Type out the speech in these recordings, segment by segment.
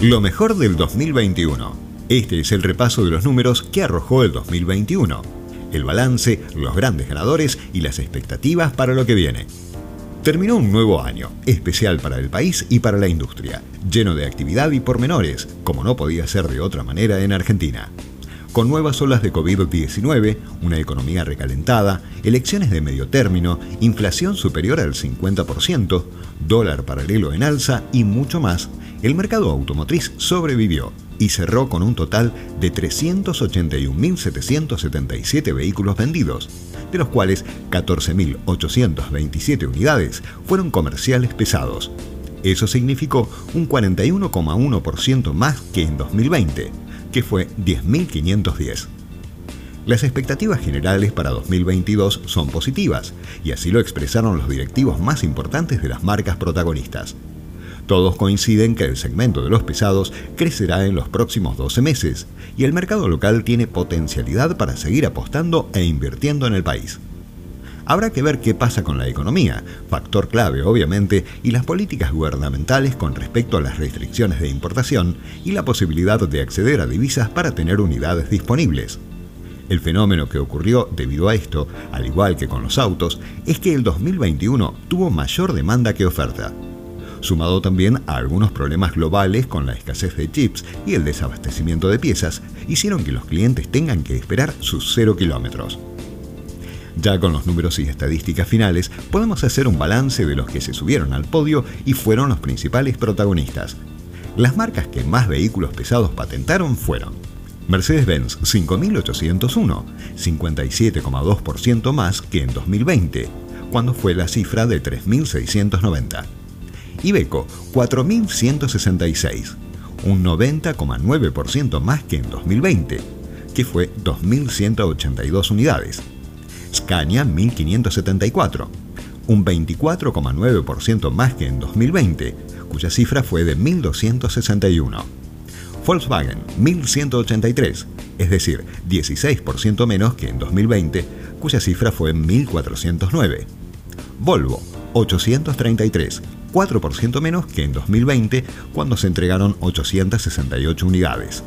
Lo mejor del 2021. Este es el repaso de los números que arrojó el 2021. El balance, los grandes ganadores y las expectativas para lo que viene. Terminó un nuevo año, especial para el país y para la industria, lleno de actividad y pormenores, como no podía ser de otra manera en Argentina con nuevas olas de COVID-19, una economía recalentada, elecciones de medio término, inflación superior al 50%, dólar paralelo en alza y mucho más, el mercado automotriz sobrevivió y cerró con un total de 381.777 vehículos vendidos, de los cuales 14.827 unidades fueron comerciales pesados. Eso significó un 41,1% más que en 2020 que fue 10.510. Las expectativas generales para 2022 son positivas, y así lo expresaron los directivos más importantes de las marcas protagonistas. Todos coinciden que el segmento de los pesados crecerá en los próximos 12 meses, y el mercado local tiene potencialidad para seguir apostando e invirtiendo en el país. Habrá que ver qué pasa con la economía, factor clave obviamente, y las políticas gubernamentales con respecto a las restricciones de importación y la posibilidad de acceder a divisas para tener unidades disponibles. El fenómeno que ocurrió debido a esto, al igual que con los autos, es que el 2021 tuvo mayor demanda que oferta. Sumado también a algunos problemas globales con la escasez de chips y el desabastecimiento de piezas, hicieron que los clientes tengan que esperar sus cero kilómetros. Ya con los números y estadísticas finales, podemos hacer un balance de los que se subieron al podio y fueron los principales protagonistas. Las marcas que más vehículos pesados patentaron fueron Mercedes-Benz 5801, 57,2% más que en 2020, cuando fue la cifra de 3690. Ibeco 4166, un 90,9% más que en 2020, que fue 2182 unidades. Scania 1574, un 24,9% más que en 2020, cuya cifra fue de 1261. Volkswagen 1183, es decir, 16% menos que en 2020, cuya cifra fue 1409. Volvo 833, 4% menos que en 2020, cuando se entregaron 868 unidades.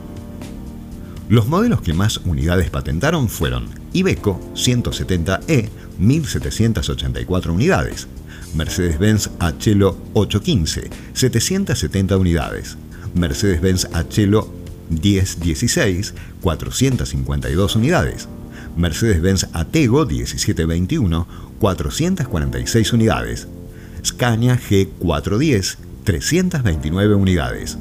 Los modelos que más unidades patentaron fueron Iveco 170E, 1784 unidades, Mercedes-Benz Achelo 815, 770 unidades, Mercedes-Benz Achelo 1016, 452 unidades, Mercedes-Benz Atego 1721, 446 unidades, Scania G410, 329 unidades.